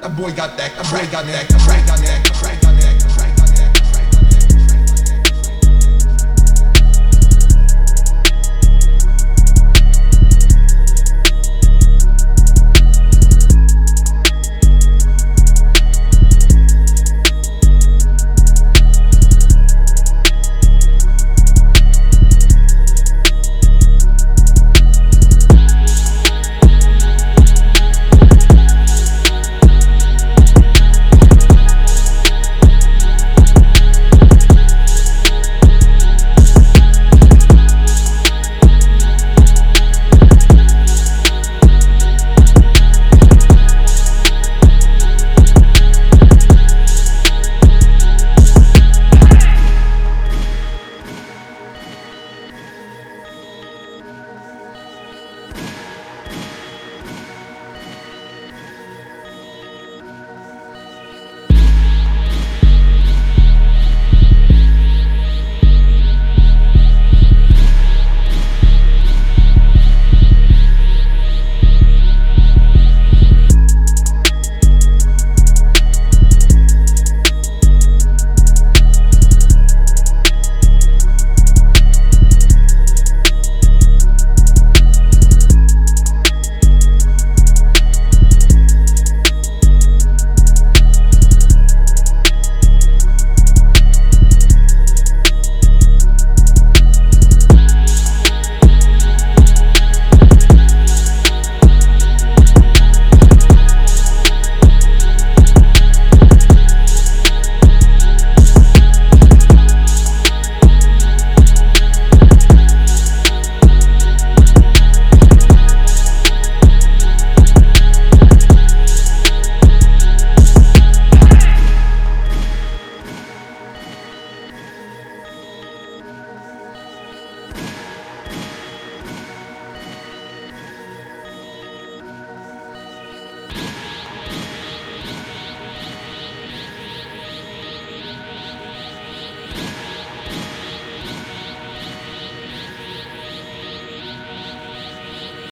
That boy got that, that boy got that, that boy got that, that boy got that.